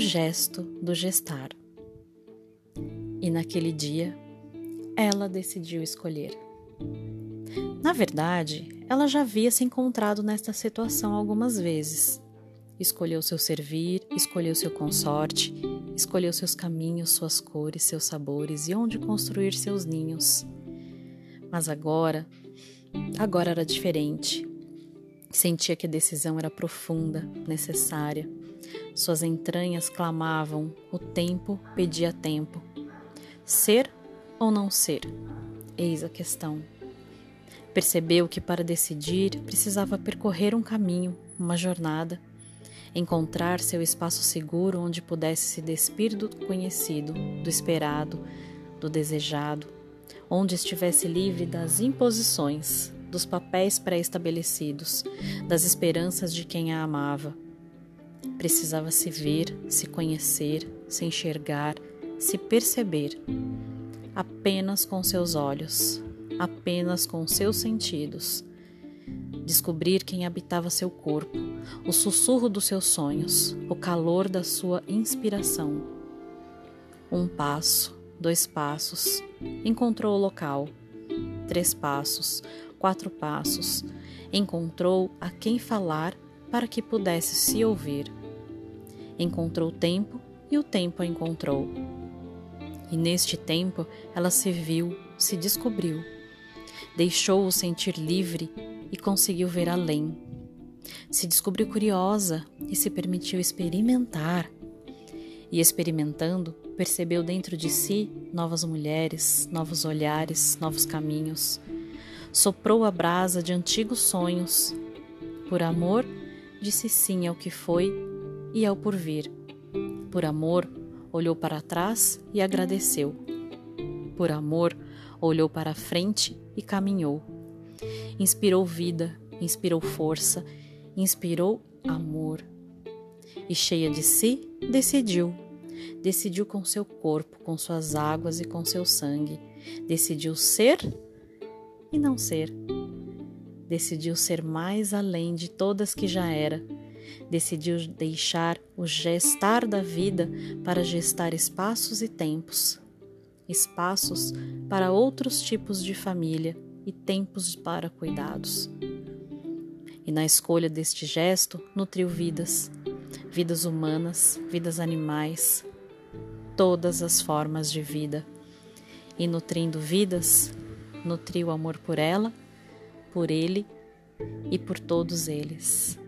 gesto do gestar. E naquele dia, ela decidiu escolher. Na verdade, ela já havia se encontrado nesta situação algumas vezes. Escolheu seu servir, escolheu seu consorte, escolheu seus caminhos, suas cores, seus sabores e onde construir seus ninhos. Mas agora, agora era diferente. Sentia que a decisão era profunda, necessária. Suas entranhas clamavam, o tempo pedia tempo. Ser ou não ser? Eis a questão. Percebeu que para decidir precisava percorrer um caminho, uma jornada, encontrar seu espaço seguro onde pudesse se despir do conhecido, do esperado, do desejado, onde estivesse livre das imposições, dos papéis pré-estabelecidos, das esperanças de quem a amava. Precisava se ver, se conhecer, se enxergar, se perceber, apenas com seus olhos, apenas com seus sentidos. Descobrir quem habitava seu corpo, o sussurro dos seus sonhos, o calor da sua inspiração. Um passo, dois passos, encontrou o local. Três passos, quatro passos, encontrou a quem falar para que pudesse se ouvir. Encontrou tempo e o tempo a encontrou. E neste tempo ela se viu, se descobriu Deixou-o sentir livre e conseguiu ver além. Se descobriu curiosa e se permitiu experimentar. E experimentando, percebeu dentro de si novas mulheres, novos olhares, novos caminhos. Soprou a brasa de antigos sonhos. Por amor, disse sim ao que foi e ao porvir. Por amor, olhou para trás e agradeceu. Por amor, olhou para a frente e caminhou. Inspirou vida, inspirou força, inspirou amor. E cheia de si, decidiu. Decidiu com seu corpo, com suas águas e com seu sangue. Decidiu ser e não ser. Decidiu ser mais além de todas que já era. Decidiu deixar o gestar da vida para gestar espaços e tempos espaços para outros tipos de família e tempos para cuidados. E na escolha deste gesto, nutriu vidas, vidas humanas, vidas animais, todas as formas de vida. E nutrindo vidas, nutriu amor por ela, por ele e por todos eles.